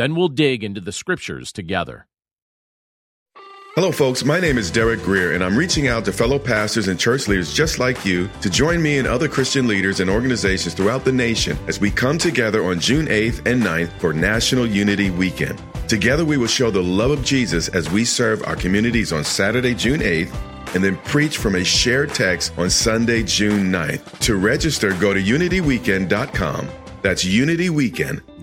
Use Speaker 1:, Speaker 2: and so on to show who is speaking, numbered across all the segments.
Speaker 1: Then we'll dig into the scriptures together.
Speaker 2: Hello, folks. My name is Derek Grier, and I'm reaching out to fellow pastors and church leaders just like you to join me and other Christian leaders and organizations throughout the nation as we come together on June 8th and 9th for National Unity Weekend. Together, we will show the love of Jesus as we serve our communities on Saturday, June 8th, and then preach from a shared text on Sunday, June 9th. To register, go to unityweekend.com. That's unityweekend.com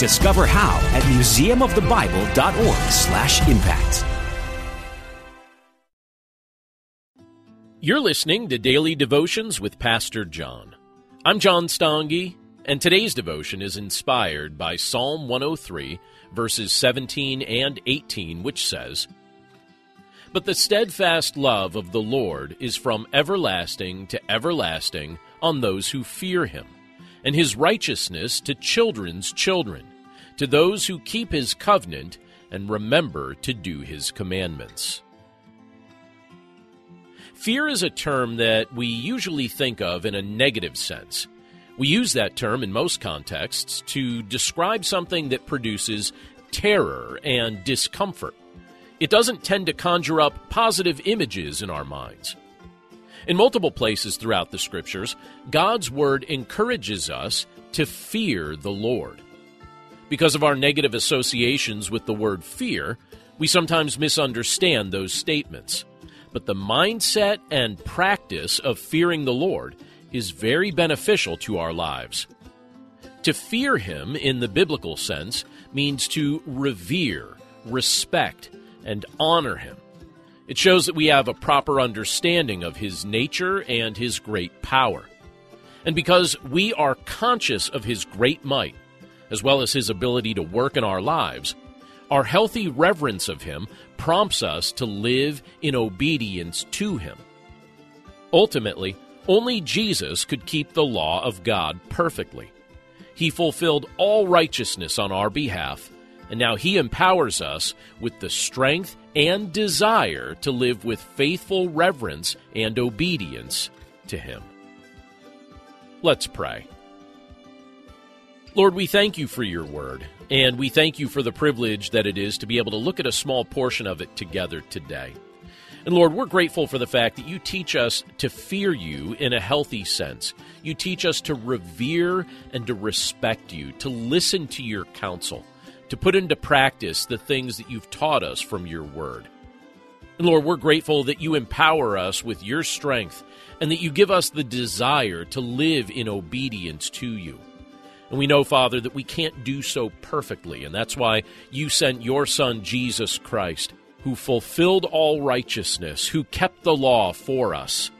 Speaker 3: Discover how at museumofthebible.org/impact.
Speaker 1: You're listening to Daily Devotions with Pastor John. I'm John Stange, and today's devotion is inspired by Psalm 103, verses 17 and 18, which says, But the steadfast love of the Lord is from everlasting to everlasting on those who fear him and his righteousness to children's children, to those who keep his covenant and remember to do his commandments. Fear is a term that we usually think of in a negative sense. We use that term in most contexts to describe something that produces terror and discomfort. It doesn't tend to conjure up positive images in our minds. In multiple places throughout the scriptures, God's word encourages us to fear the Lord. Because of our negative associations with the word fear, we sometimes misunderstand those statements. But the mindset and practice of fearing the Lord is very beneficial to our lives. To fear Him in the biblical sense means to revere, respect, and honor Him. It shows that we have a proper understanding of His nature and His great power. And because we are conscious of His great might, as well as His ability to work in our lives, our healthy reverence of Him prompts us to live in obedience to Him. Ultimately, only Jesus could keep the law of God perfectly. He fulfilled all righteousness on our behalf, and now He empowers us with the strength and desire to live with faithful reverence and obedience to Him. Let's pray. Lord, we thank you for your word, and we thank you for the privilege that it is to be able to look at a small portion of it together today. And Lord, we're grateful for the fact that you teach us to fear you in a healthy sense. You teach us to revere and to respect you, to listen to your counsel, to put into practice the things that you've taught us from your word. And Lord, we're grateful that you empower us with your strength and that you give us the desire to live in obedience to you. And we know, Father, that we can't do so perfectly, and that's why you sent your Son, Jesus Christ, who fulfilled all righteousness, who kept the law for us.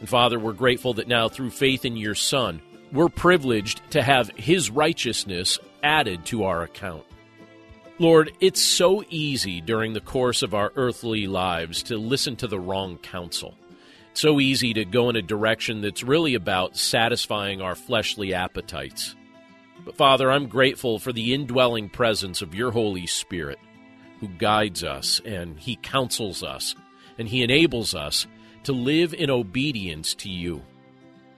Speaker 1: And Father, we're grateful that now, through faith in your Son, we're privileged to have his righteousness added to our account. Lord, it's so easy during the course of our earthly lives to listen to the wrong counsel. It's so easy to go in a direction that's really about satisfying our fleshly appetites. But Father, I'm grateful for the indwelling presence of your Holy Spirit who guides us and he counsels us and he enables us to live in obedience to you.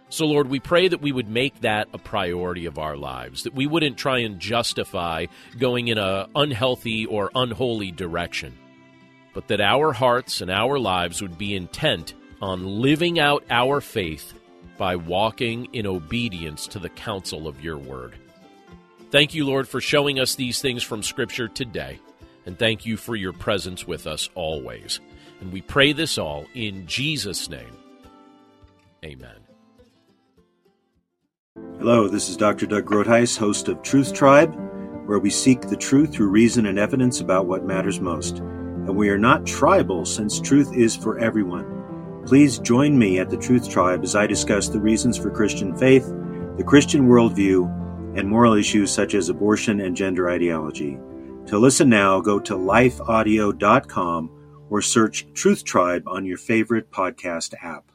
Speaker 1: So, Lord, we pray that we would make that a priority of our lives, that we wouldn't try and justify going in an unhealthy or unholy direction, but that our hearts and our lives would be intent on living out our faith by walking in obedience to the counsel of your word. Thank you, Lord, for showing us these things from Scripture today. And thank you for your presence with us always. And we pray this all in Jesus' name. Amen.
Speaker 4: Hello, this is Dr. Doug Groothuis, host of Truth Tribe, where we seek the truth through reason and evidence about what matters most. And we are not tribal, since truth is for everyone. Please join me at the Truth Tribe as I discuss the reasons for Christian faith, the Christian worldview, and moral issues such as abortion and gender ideology. To listen now, go to lifeaudio.com or search Truth Tribe on your favorite podcast app.